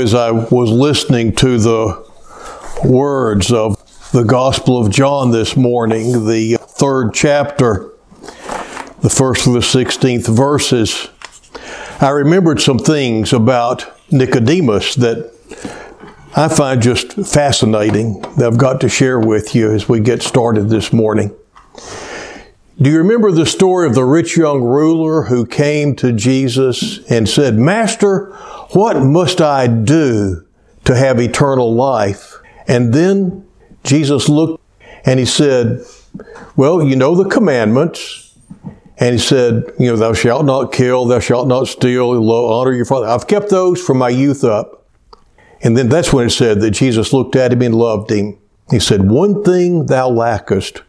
As I was listening to the words of the Gospel of John this morning, the third chapter, the first to the 16th verses, I remembered some things about Nicodemus that I find just fascinating that I've got to share with you as we get started this morning. Do you remember the story of the rich young ruler who came to Jesus and said, Master, what must I do to have eternal life? And then Jesus looked and he said, Well, you know the commandments. And he said, You know, thou shalt not kill, thou shalt not steal, honor your father. I've kept those from my youth up. And then that's when it said that Jesus looked at him and loved him. He said, One thing thou lackest.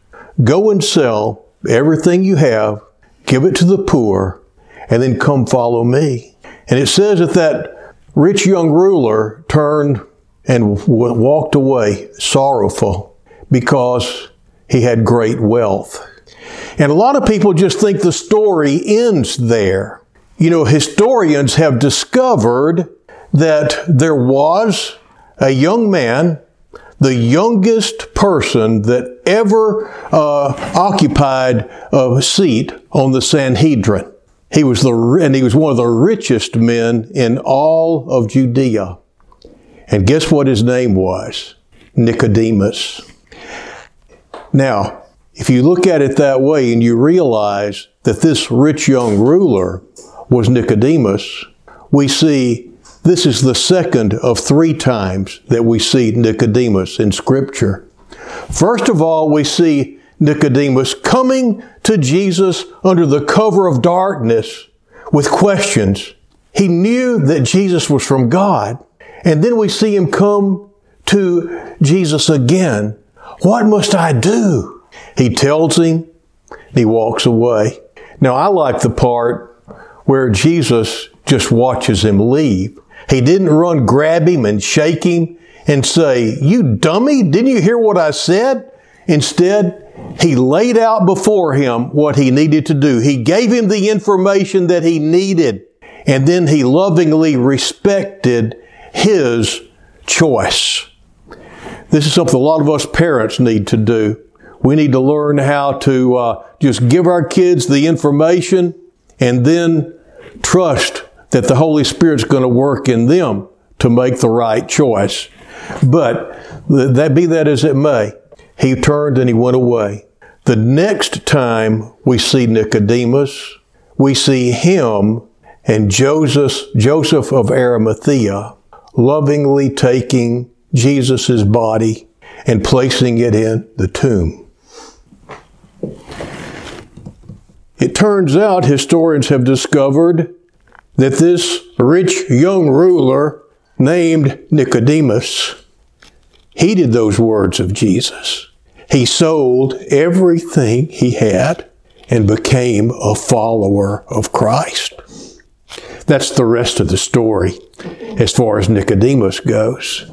Go and sell everything you have, give it to the poor, and then come follow me. And it says that that rich young ruler turned and w- walked away sorrowful because he had great wealth. And a lot of people just think the story ends there. You know, historians have discovered that there was a young man, the youngest person that ever uh, occupied a seat on the Sanhedrin. He was the, and he was one of the richest men in all of Judea. And guess what his name was? Nicodemus. Now, if you look at it that way and you realize that this rich young ruler was Nicodemus, we see this is the second of three times that we see Nicodemus in Scripture. First of all, we see Nicodemus coming to Jesus under the cover of darkness with questions. He knew that Jesus was from God. And then we see him come to Jesus again. What must I do? He tells him, he walks away. Now, I like the part where Jesus just watches him leave. He didn't run grab him and shake him and say, You dummy, didn't you hear what I said? Instead, he laid out before him what he needed to do. He gave him the information that he needed. And then he lovingly respected his choice. This is something a lot of us parents need to do. We need to learn how to uh, just give our kids the information and then trust that the Holy Spirit's going to work in them to make the right choice. But that be that as it may, he turned and he went away. The next time we see Nicodemus, we see him and Joseph, Joseph of Arimathea lovingly taking Jesus' body and placing it in the tomb. It turns out historians have discovered that this rich young ruler named Nicodemus heeded those words of Jesus. He sold everything he had and became a follower of Christ. That's the rest of the story as far as Nicodemus goes.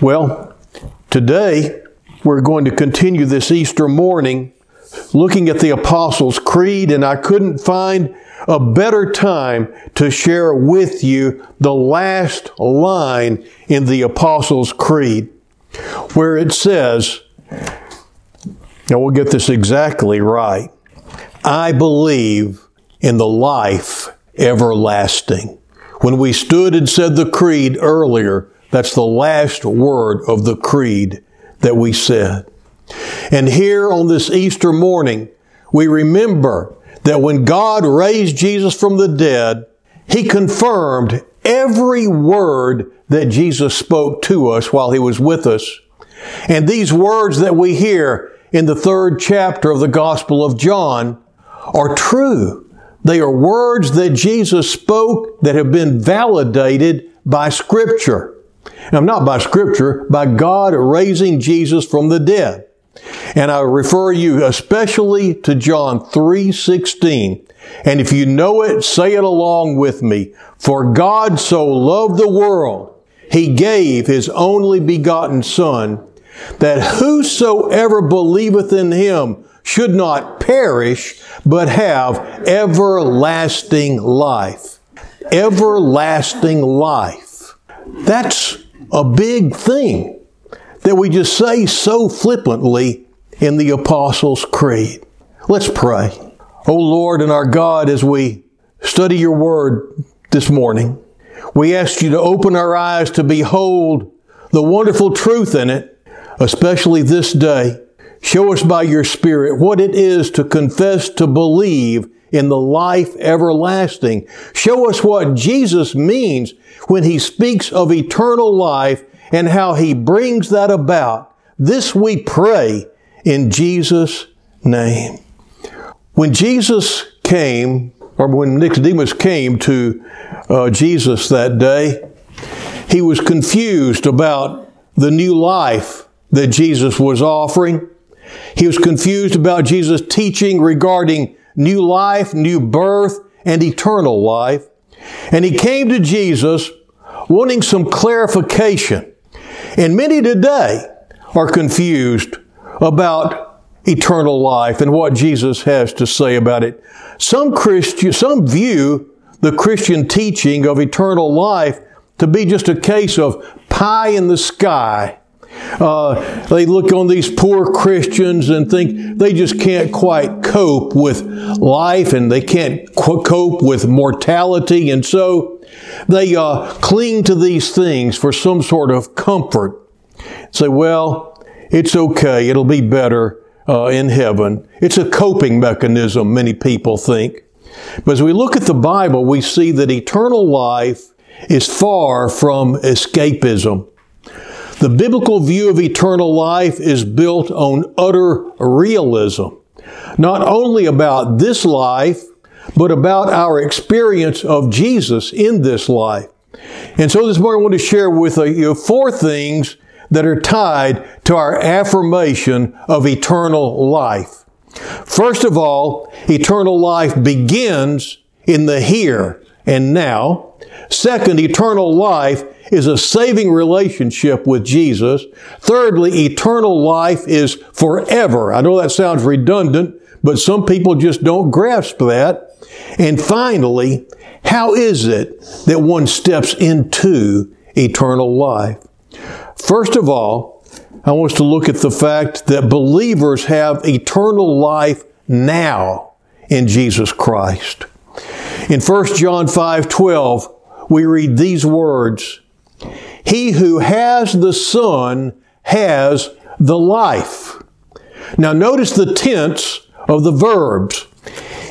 Well, today we're going to continue this Easter morning looking at the Apostles' Creed, and I couldn't find a better time to share with you the last line in the Apostles' Creed, where it says, now we'll get this exactly right. I believe in the life everlasting. When we stood and said the creed earlier, that's the last word of the creed that we said. And here on this Easter morning, we remember that when God raised Jesus from the dead, He confirmed every word that Jesus spoke to us while He was with us. And these words that we hear in the third chapter of the Gospel of John are true. They are words that Jesus spoke that have been validated by Scripture. Now, not by Scripture, by God raising Jesus from the dead. And I refer you especially to John 3:16. And if you know it, say it along with me. For God so loved the world, he gave his only begotten son that whosoever believeth in him should not perish, but have everlasting life. Everlasting life. That's a big thing that we just say so flippantly in the Apostles' Creed. Let's pray. Oh Lord and our God, as we study your word this morning, we ask you to open our eyes to behold the wonderful truth in it, especially this day. Show us by your Spirit what it is to confess, to believe in the life everlasting. Show us what Jesus means when he speaks of eternal life and how he brings that about. This we pray in Jesus' name. When Jesus came, or when Nicodemus came to uh, Jesus that day, he was confused about the new life that Jesus was offering. He was confused about Jesus' teaching regarding new life, new birth, and eternal life. And he came to Jesus wanting some clarification. And many today are confused about eternal life and what Jesus has to say about it. Some Christian, some view the Christian teaching of eternal life to be just a case of pie in the sky. Uh, they look on these poor Christians and think they just can't quite cope with life and they can't cope with mortality. And so they uh, cling to these things for some sort of comfort. Say, well, it's okay. It'll be better uh, in heaven. It's a coping mechanism, many people think. But as we look at the Bible, we see that eternal life is far from escapism. The biblical view of eternal life is built on utter realism, not only about this life, but about our experience of Jesus in this life. And so this morning I want to share with you four things that are tied to our affirmation of eternal life. First of all, eternal life begins in the here and now. Second, eternal life is a saving relationship with Jesus. Thirdly, eternal life is forever. I know that sounds redundant, but some people just don't grasp that. And finally, how is it that one steps into eternal life? First of all, I want us to look at the fact that believers have eternal life now in Jesus Christ. In 1 John 5 12, we read these words He who has the Son has the life. Now, notice the tense of the verbs.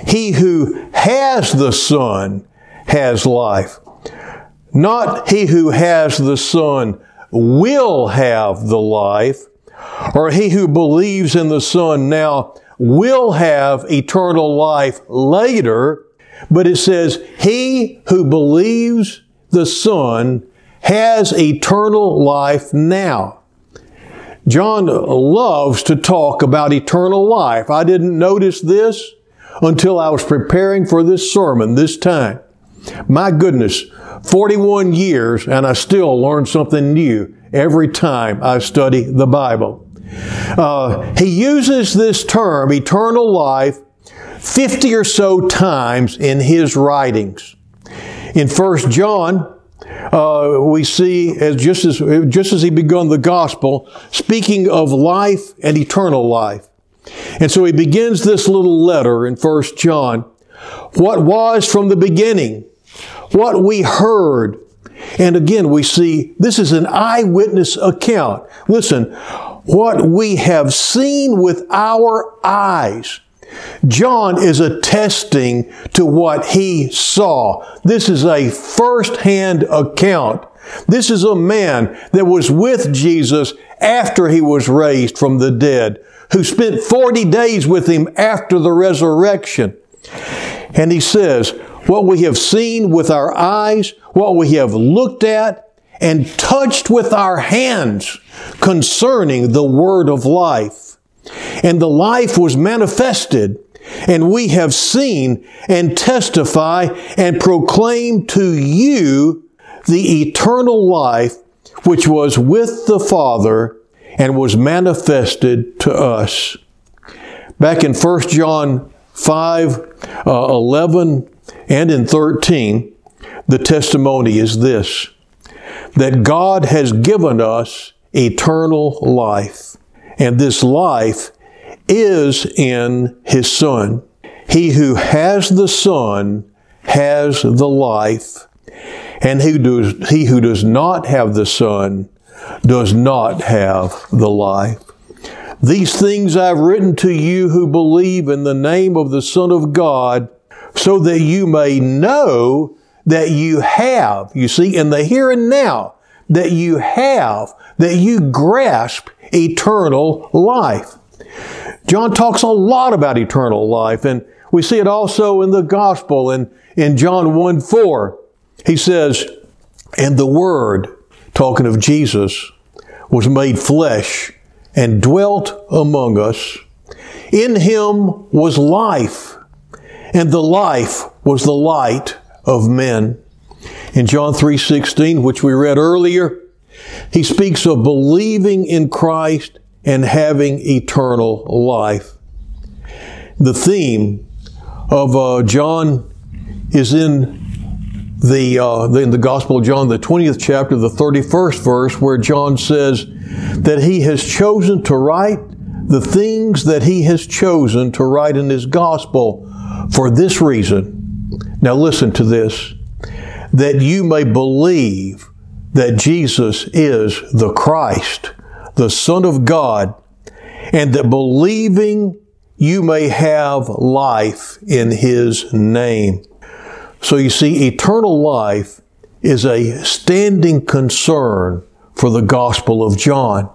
He who has the Son has life. Not he who has the Son will have the life, or he who believes in the Son now will have eternal life later, but it says, He who believes the Son has eternal life now. John loves to talk about eternal life. I didn't notice this until I was preparing for this sermon this time. My goodness, 41 years and I still learn something new every time I study the Bible. Uh, he uses this term, eternal life, 50 or so times in his writings. In 1 John, uh, we see as just as just as he begun the gospel, speaking of life and eternal life. And so he begins this little letter in 1 John. What was from the beginning, what we heard. And again, we see this is an eyewitness account. Listen, what we have seen with our eyes. John is attesting to what he saw. This is a first-hand account. This is a man that was with Jesus after he was raised from the dead, who spent 40 days with him after the resurrection. And he says, what we have seen with our eyes, what we have looked at and touched with our hands concerning the word of life. And the life was manifested and we have seen and testify and proclaim to you the eternal life which was with the Father and was manifested to us. Back in 1 John 5, uh, 11 and in 13, the testimony is this. that God has given us eternal life. And this life is in His Son. He who has the Son has the life, and he, does, he who does not have the Son does not have the life. These things I've written to you who believe in the name of the Son of God, so that you may know that you have, you see, in the here and now, that you have, that you grasp eternal life. John talks a lot about eternal life, and we see it also in the gospel and in John 1 4. He says, And the Word, talking of Jesus, was made flesh and dwelt among us. In him was life, and the life was the light of men. In John 3:16, which we read earlier, he speaks of believing in Christ and having eternal life. The theme of uh, John is in the, uh, in the Gospel of John, the 20th chapter, the 31st verse, where John says that he has chosen to write the things that he has chosen to write in his Gospel for this reason. Now listen to this that you may believe that Jesus is the Christ, the Son of God, and that believing you may have life in His name. So you see, eternal life is a standing concern for the Gospel of John.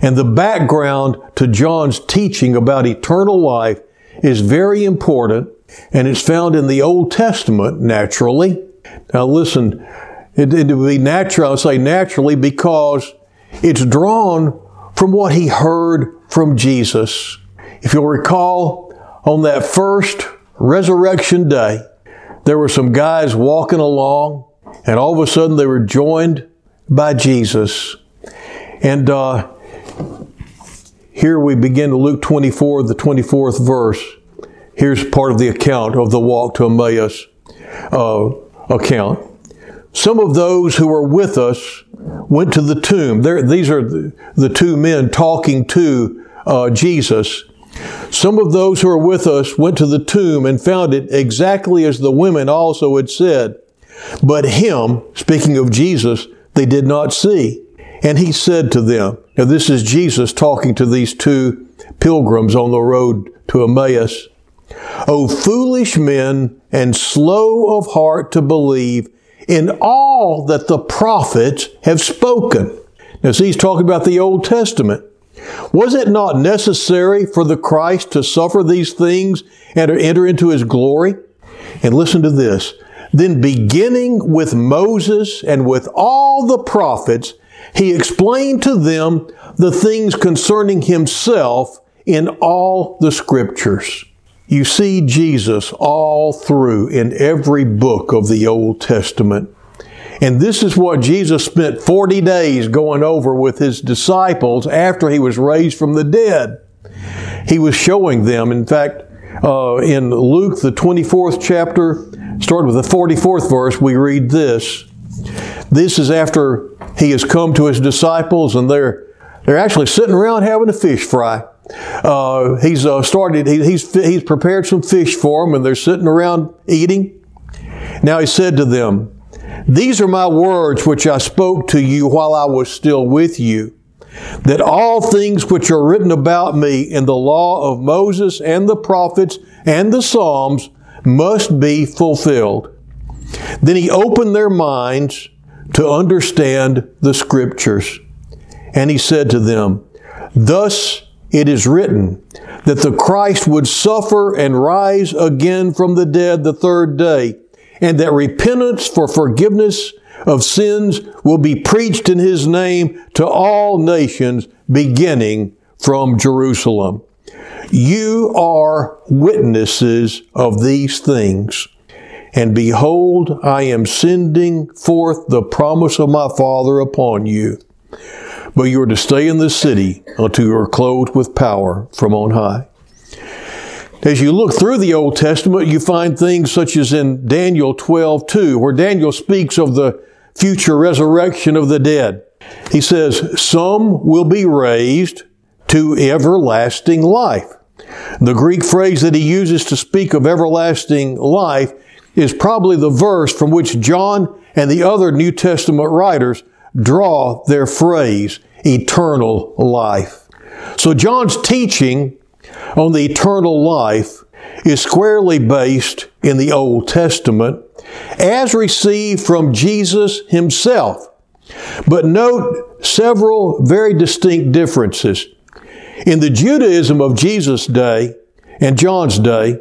And the background to John's teaching about eternal life is very important, and it's found in the Old Testament naturally. Now listen, it, it would be natural, I say naturally, because it's drawn from what he heard from Jesus. If you'll recall, on that first resurrection day, there were some guys walking along, and all of a sudden they were joined by Jesus. And uh, here we begin to Luke 24, the 24th verse. Here's part of the account of the walk to Emmaus uh, account. Some of those who were with us went to the tomb. There, these are the, two men talking to uh, Jesus. Some of those who were with us went to the tomb and found it exactly as the women also had said. But him, speaking of Jesus, they did not see. And he said to them, now this is Jesus talking to these two pilgrims on the road to Emmaus. O foolish men and slow of heart to believe in all that the prophets have spoken. Now, see, he's talking about the Old Testament. Was it not necessary for the Christ to suffer these things and to enter into his glory? And listen to this. Then beginning with Moses and with all the prophets, he explained to them the things concerning himself in all the scriptures. You see Jesus all through in every book of the Old Testament. And this is what Jesus spent 40 days going over with his disciples after he was raised from the dead. He was showing them, in fact, uh, in Luke, the 24th chapter, starting with the 44th verse, we read this. This is after he has come to his disciples and they're, they're actually sitting around having a fish fry. Uh, he's uh, started, he, he's, he's prepared some fish for them and they're sitting around eating. Now he said to them, These are my words which I spoke to you while I was still with you, that all things which are written about me in the law of Moses and the prophets and the Psalms must be fulfilled. Then he opened their minds to understand the scriptures. And he said to them, Thus it is written that the Christ would suffer and rise again from the dead the third day, and that repentance for forgiveness of sins will be preached in his name to all nations, beginning from Jerusalem. You are witnesses of these things. And behold, I am sending forth the promise of my Father upon you. But you are to stay in this city until you are clothed with power from on high. As you look through the Old Testament, you find things such as in Daniel 12, 2, where Daniel speaks of the future resurrection of the dead. He says, Some will be raised to everlasting life. The Greek phrase that he uses to speak of everlasting life is probably the verse from which John and the other New Testament writers draw their phrase, eternal life. So John's teaching on the eternal life is squarely based in the Old Testament as received from Jesus himself. But note several very distinct differences. In the Judaism of Jesus' day and John's day,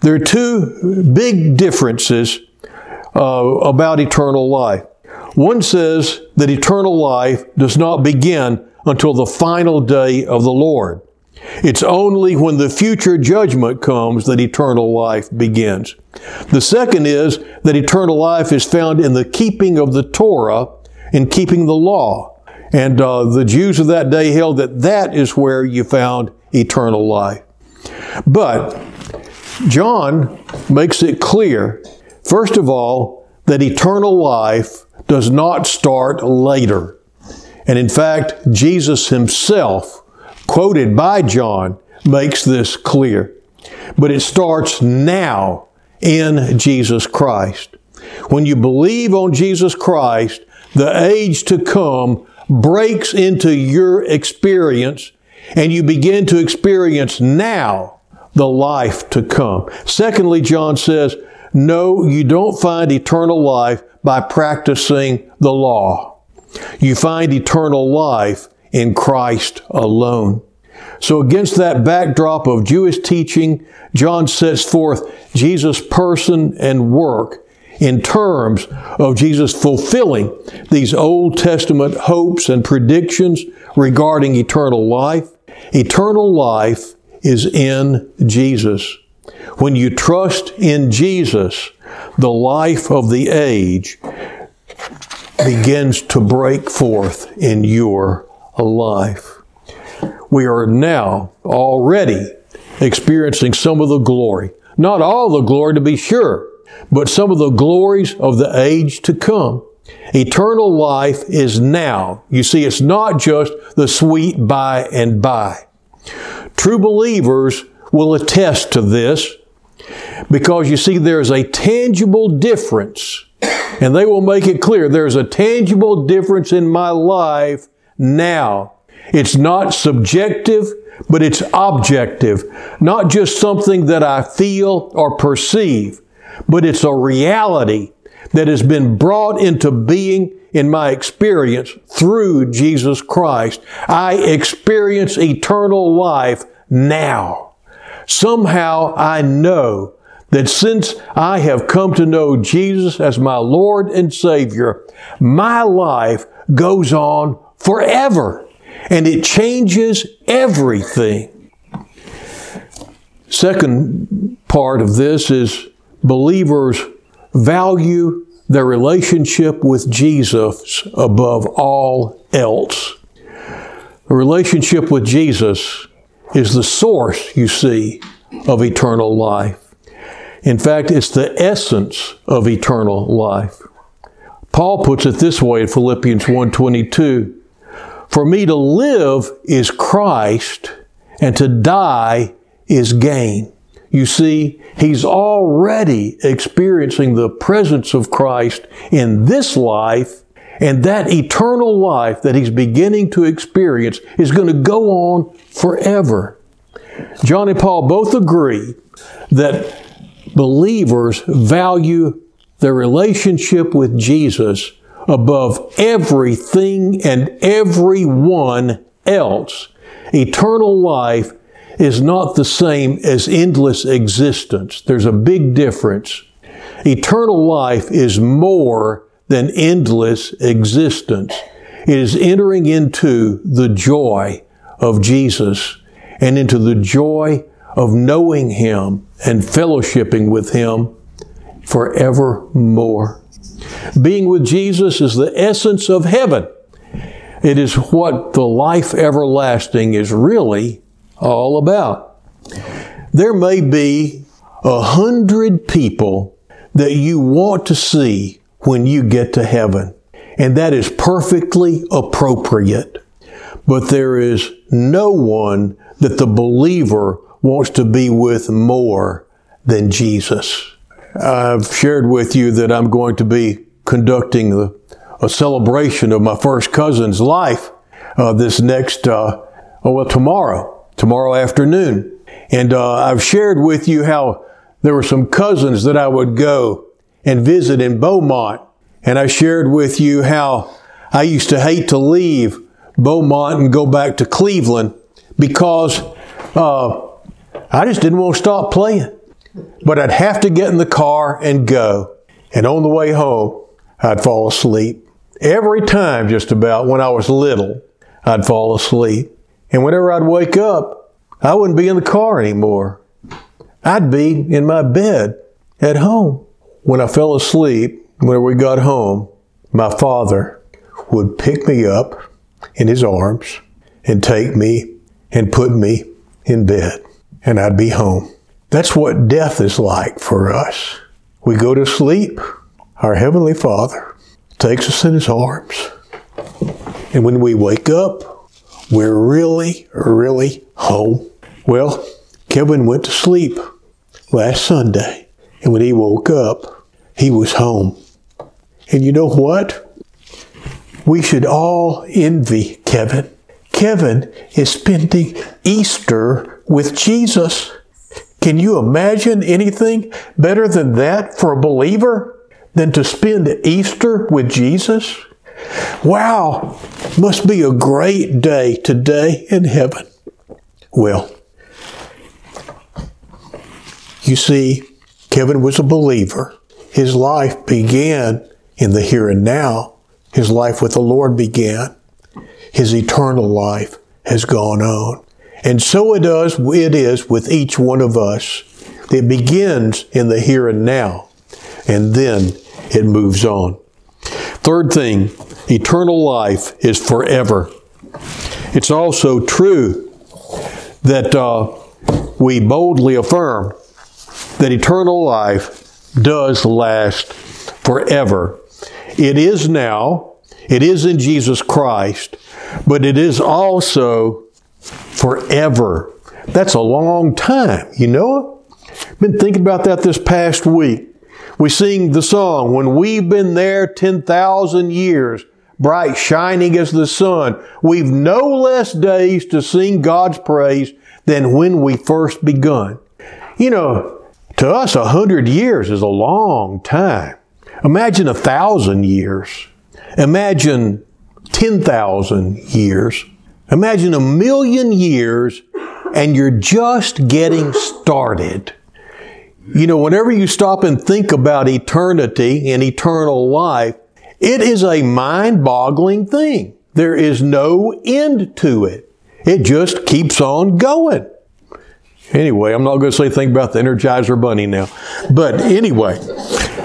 there are two big differences uh, about eternal life. One says that eternal life does not begin until the final day of the Lord. It's only when the future judgment comes that eternal life begins. The second is that eternal life is found in the keeping of the Torah, in keeping the law. And uh, the Jews of that day held that that is where you found eternal life. But John makes it clear, first of all, that eternal life does not start later. And in fact, Jesus himself, quoted by John, makes this clear. But it starts now in Jesus Christ. When you believe on Jesus Christ, the age to come breaks into your experience and you begin to experience now the life to come. Secondly, John says, no, you don't find eternal life by practicing the law. You find eternal life in Christ alone. So against that backdrop of Jewish teaching, John sets forth Jesus' person and work in terms of Jesus fulfilling these Old Testament hopes and predictions regarding eternal life. Eternal life is in Jesus. When you trust in Jesus, the life of the age begins to break forth in your life. We are now already experiencing some of the glory. Not all the glory to be sure, but some of the glories of the age to come. Eternal life is now. You see, it's not just the sweet by and by. True believers will attest to this because you see, there's a tangible difference, and they will make it clear there's a tangible difference in my life now. It's not subjective, but it's objective. Not just something that I feel or perceive, but it's a reality that has been brought into being in my experience through Jesus Christ. I experience eternal life now. Somehow I know that since I have come to know Jesus as my Lord and Savior, my life goes on forever and it changes everything. Second part of this is believers value their relationship with Jesus above all else. The relationship with Jesus is the source, you see, of eternal life. In fact, it's the essence of eternal life. Paul puts it this way in Philippians 1:22, "For me to live is Christ, and to die is gain." You see, he's already experiencing the presence of Christ in this life, and that eternal life that he's beginning to experience is going to go on forever. John and Paul both agree that believers value their relationship with Jesus above everything and everyone else. Eternal life is not the same as endless existence. There's a big difference. Eternal life is more than endless existence. It is entering into the joy of Jesus and into the joy of knowing Him and fellowshipping with Him forevermore. Being with Jesus is the essence of heaven. It is what the life everlasting is really all about. There may be a hundred people that you want to see when you get to heaven. and that is perfectly appropriate. But there is no one that the believer wants to be with more than Jesus. I've shared with you that I'm going to be conducting the, a celebration of my first cousin's life uh, this next, uh, oh, well, tomorrow, tomorrow afternoon. And uh, I've shared with you how there were some cousins that I would go and visit in Beaumont. And I shared with you how I used to hate to leave Beaumont and go back to Cleveland because uh, I just didn't want to stop playing. But I'd have to get in the car and go. And on the way home, I'd fall asleep. Every time, just about, when I was little, I'd fall asleep. And whenever I'd wake up, I wouldn't be in the car anymore. I'd be in my bed at home. When I fell asleep, when we got home, my father would pick me up in his arms and take me and put me in bed, and I'd be home. That's what death is like for us. We go to sleep. Our Heavenly Father takes us in His arms. And when we wake up, we're really, really home. Well, Kevin went to sleep last Sunday, and when he woke up, he was home. And you know what? We should all envy Kevin. Kevin is spending Easter with Jesus. Can you imagine anything better than that for a believer than to spend Easter with Jesus? Wow, must be a great day today in heaven. Well, you see, Kevin was a believer. His life began in the here and now. His life with the Lord began. His eternal life has gone on. And so it does, it is with each one of us. It begins in the here and now, and then it moves on. Third thing, eternal life is forever. It's also true that uh, we boldly affirm that eternal life does last forever. It is now, it is in Jesus Christ, but it is also forever. That's a long time, you know? Been thinking about that this past week. We sing the song, When We've Been There 10,000 Years, bright shining as the sun. We've no less days to sing God's praise than when we first begun. You know, to us, a hundred years is a long time. Imagine a thousand years. Imagine 10,000 years. Imagine a million years and you're just getting started. You know, whenever you stop and think about eternity and eternal life, it is a mind boggling thing. There is no end to it. It just keeps on going. Anyway, I'm not going to say anything about the Energizer Bunny now. But anyway,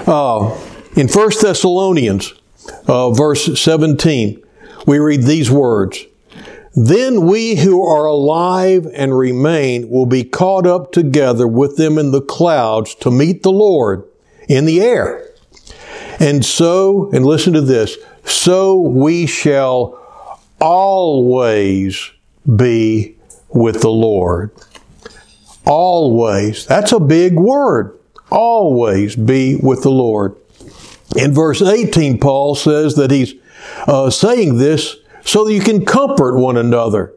uh, in 1 Thessalonians, uh, verse 17, we read these words then we who are alive and remain will be caught up together with them in the clouds to meet the Lord in the air. And so, and listen to this, so we shall always be with the Lord. Always. That's a big word. Always be with the Lord. In verse 18, Paul says that he's uh, saying this so that you can comfort one another.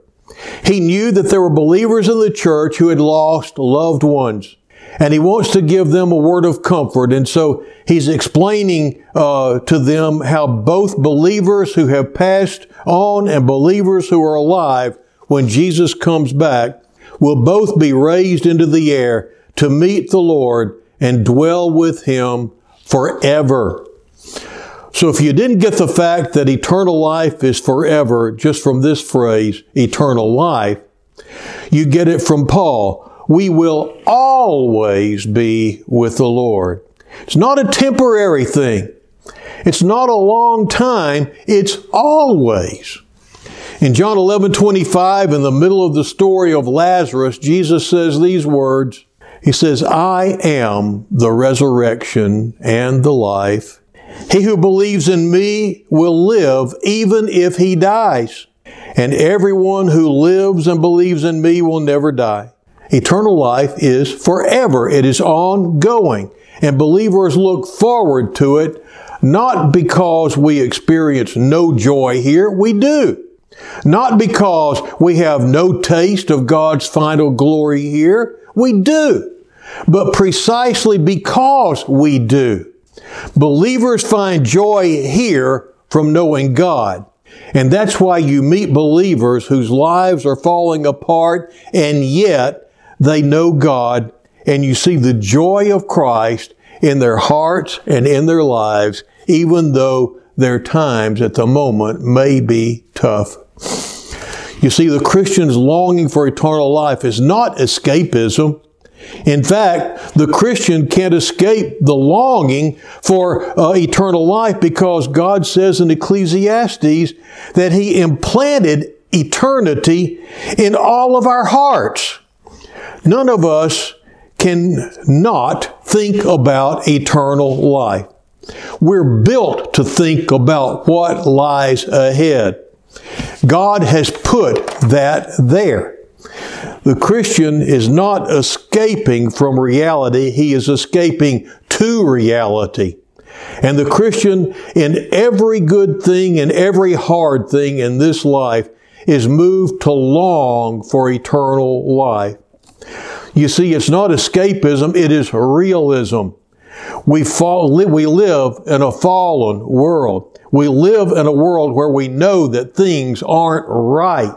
He knew that there were believers in the church who had lost loved ones. And he wants to give them a word of comfort. And so he's explaining uh, to them how both believers who have passed on and believers who are alive when Jesus comes back will both be raised into the air to meet the Lord and dwell with him forever. So if you didn't get the fact that eternal life is forever just from this phrase, eternal life, you get it from Paul. We will always be with the Lord. It's not a temporary thing. It's not a long time. It's always. In John 11, 25, in the middle of the story of Lazarus, Jesus says these words. He says, I am the resurrection and the life. He who believes in me will live even if he dies. And everyone who lives and believes in me will never die. Eternal life is forever. It is ongoing. And believers look forward to it not because we experience no joy here. We do. Not because we have no taste of God's final glory here. We do. But precisely because we do. Believers find joy here from knowing God. And that's why you meet believers whose lives are falling apart and yet they know God and you see the joy of Christ in their hearts and in their lives, even though their times at the moment may be tough. You see, the Christian's longing for eternal life is not escapism. In fact, the Christian can't escape the longing for uh, eternal life because God says in Ecclesiastes that He implanted eternity in all of our hearts. None of us can not think about eternal life. We're built to think about what lies ahead. God has put that there. The Christian is not escaping from reality, he is escaping to reality. And the Christian, in every good thing and every hard thing in this life, is moved to long for eternal life. You see, it's not escapism, it is realism. We, fall, we live in a fallen world. We live in a world where we know that things aren't right.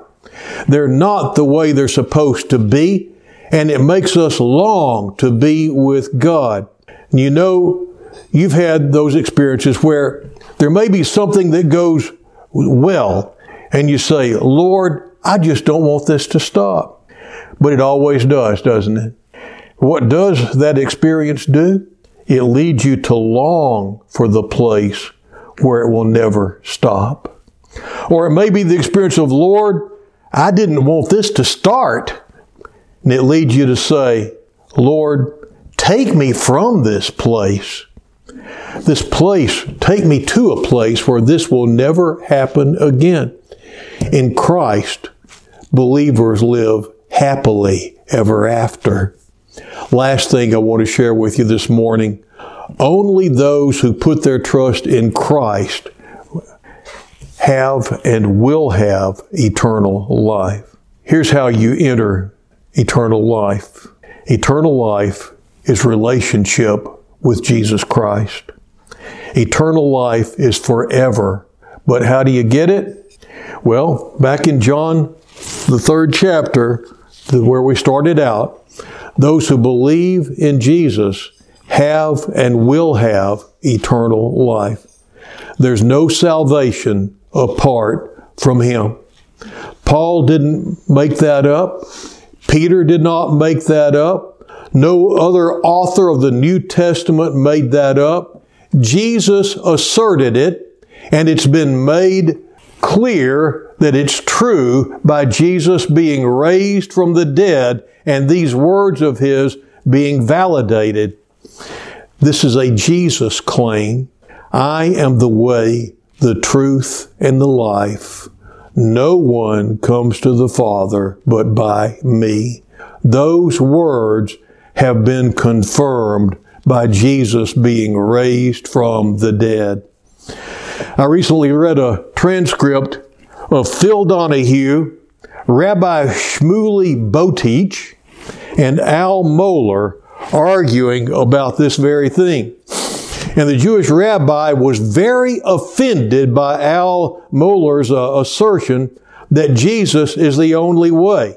They're not the way they're supposed to be, and it makes us long to be with God. You know, you've had those experiences where there may be something that goes well, and you say, Lord, I just don't want this to stop. But it always does, doesn't it? What does that experience do? It leads you to long for the place where it will never stop. Or it may be the experience of, Lord, I didn't want this to start. And it leads you to say, Lord, take me from this place. This place, take me to a place where this will never happen again. In Christ, believers live happily ever after. Last thing I want to share with you this morning only those who put their trust in Christ have and will have eternal life. Here's how you enter eternal life. Eternal life is relationship with Jesus Christ. Eternal life is forever. But how do you get it? Well, back in John, the third chapter, where we started out, those who believe in Jesus have and will have eternal life. There's no salvation apart from Him. Paul didn't make that up. Peter did not make that up. No other author of the New Testament made that up. Jesus asserted it, and it's been made clear that it's true by Jesus being raised from the dead and these words of His being validated. This is a Jesus claim. I am the way, the truth, and the life. No one comes to the Father but by me. Those words have been confirmed by Jesus being raised from the dead. I recently read a transcript of Phil Donahue, Rabbi Shmuley Boteach, and Al Mohler arguing about this very thing. And the Jewish rabbi was very offended by Al Mohler's uh, assertion that Jesus is the only way.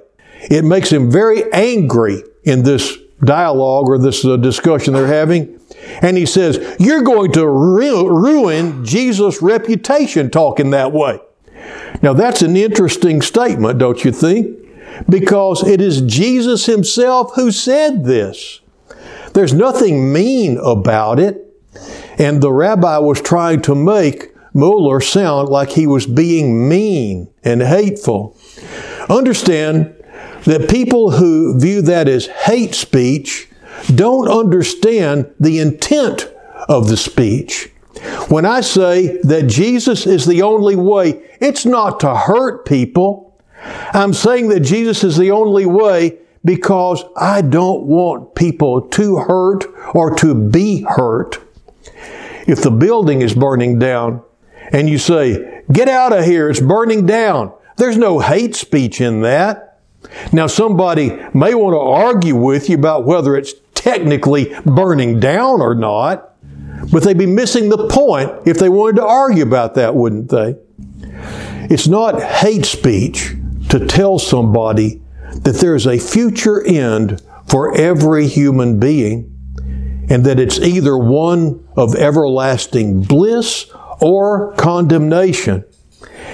It makes him very angry in this dialogue or this uh, discussion they're having. And he says, You're going to ru- ruin Jesus' reputation talking that way. Now, that's an interesting statement, don't you think? Because it is Jesus himself who said this. There's nothing mean about it. And the rabbi was trying to make Mohler sound like he was being mean and hateful. Understand that people who view that as hate speech don't understand the intent of the speech. When I say that Jesus is the only way, it's not to hurt people. I'm saying that Jesus is the only way because I don't want people to hurt or to be hurt. If the building is burning down and you say, get out of here, it's burning down. There's no hate speech in that. Now somebody may want to argue with you about whether it's technically burning down or not, but they'd be missing the point if they wanted to argue about that, wouldn't they? It's not hate speech to tell somebody that there's a future end for every human being and that it's either one of everlasting bliss or condemnation.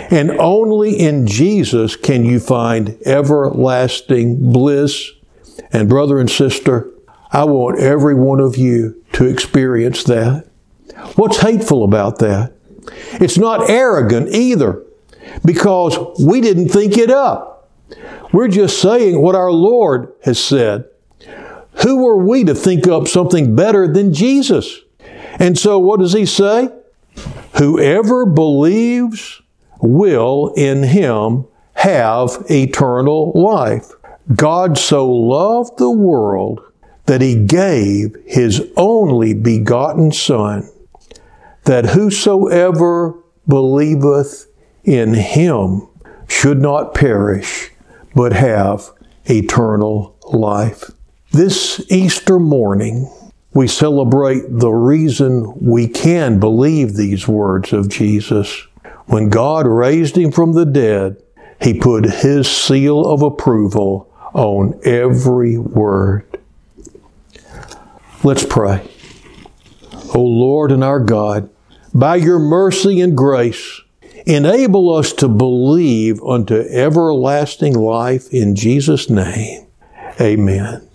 And only in Jesus can you find everlasting bliss. And brother and sister, I want every one of you to experience that. What's hateful about that? It's not arrogant either because we didn't think it up. We're just saying what our Lord has said. Who are we to think up something better than Jesus? And so what does he say? Whoever believes will in him have eternal life. God so loved the world that he gave his only begotten Son, that whosoever believeth in him should not perish, but have eternal life. This Easter morning, we celebrate the reason we can believe these words of Jesus. When God raised him from the dead, he put his seal of approval on every word. Let's pray. O Lord and our God, by your mercy and grace, enable us to believe unto everlasting life in Jesus' name. Amen.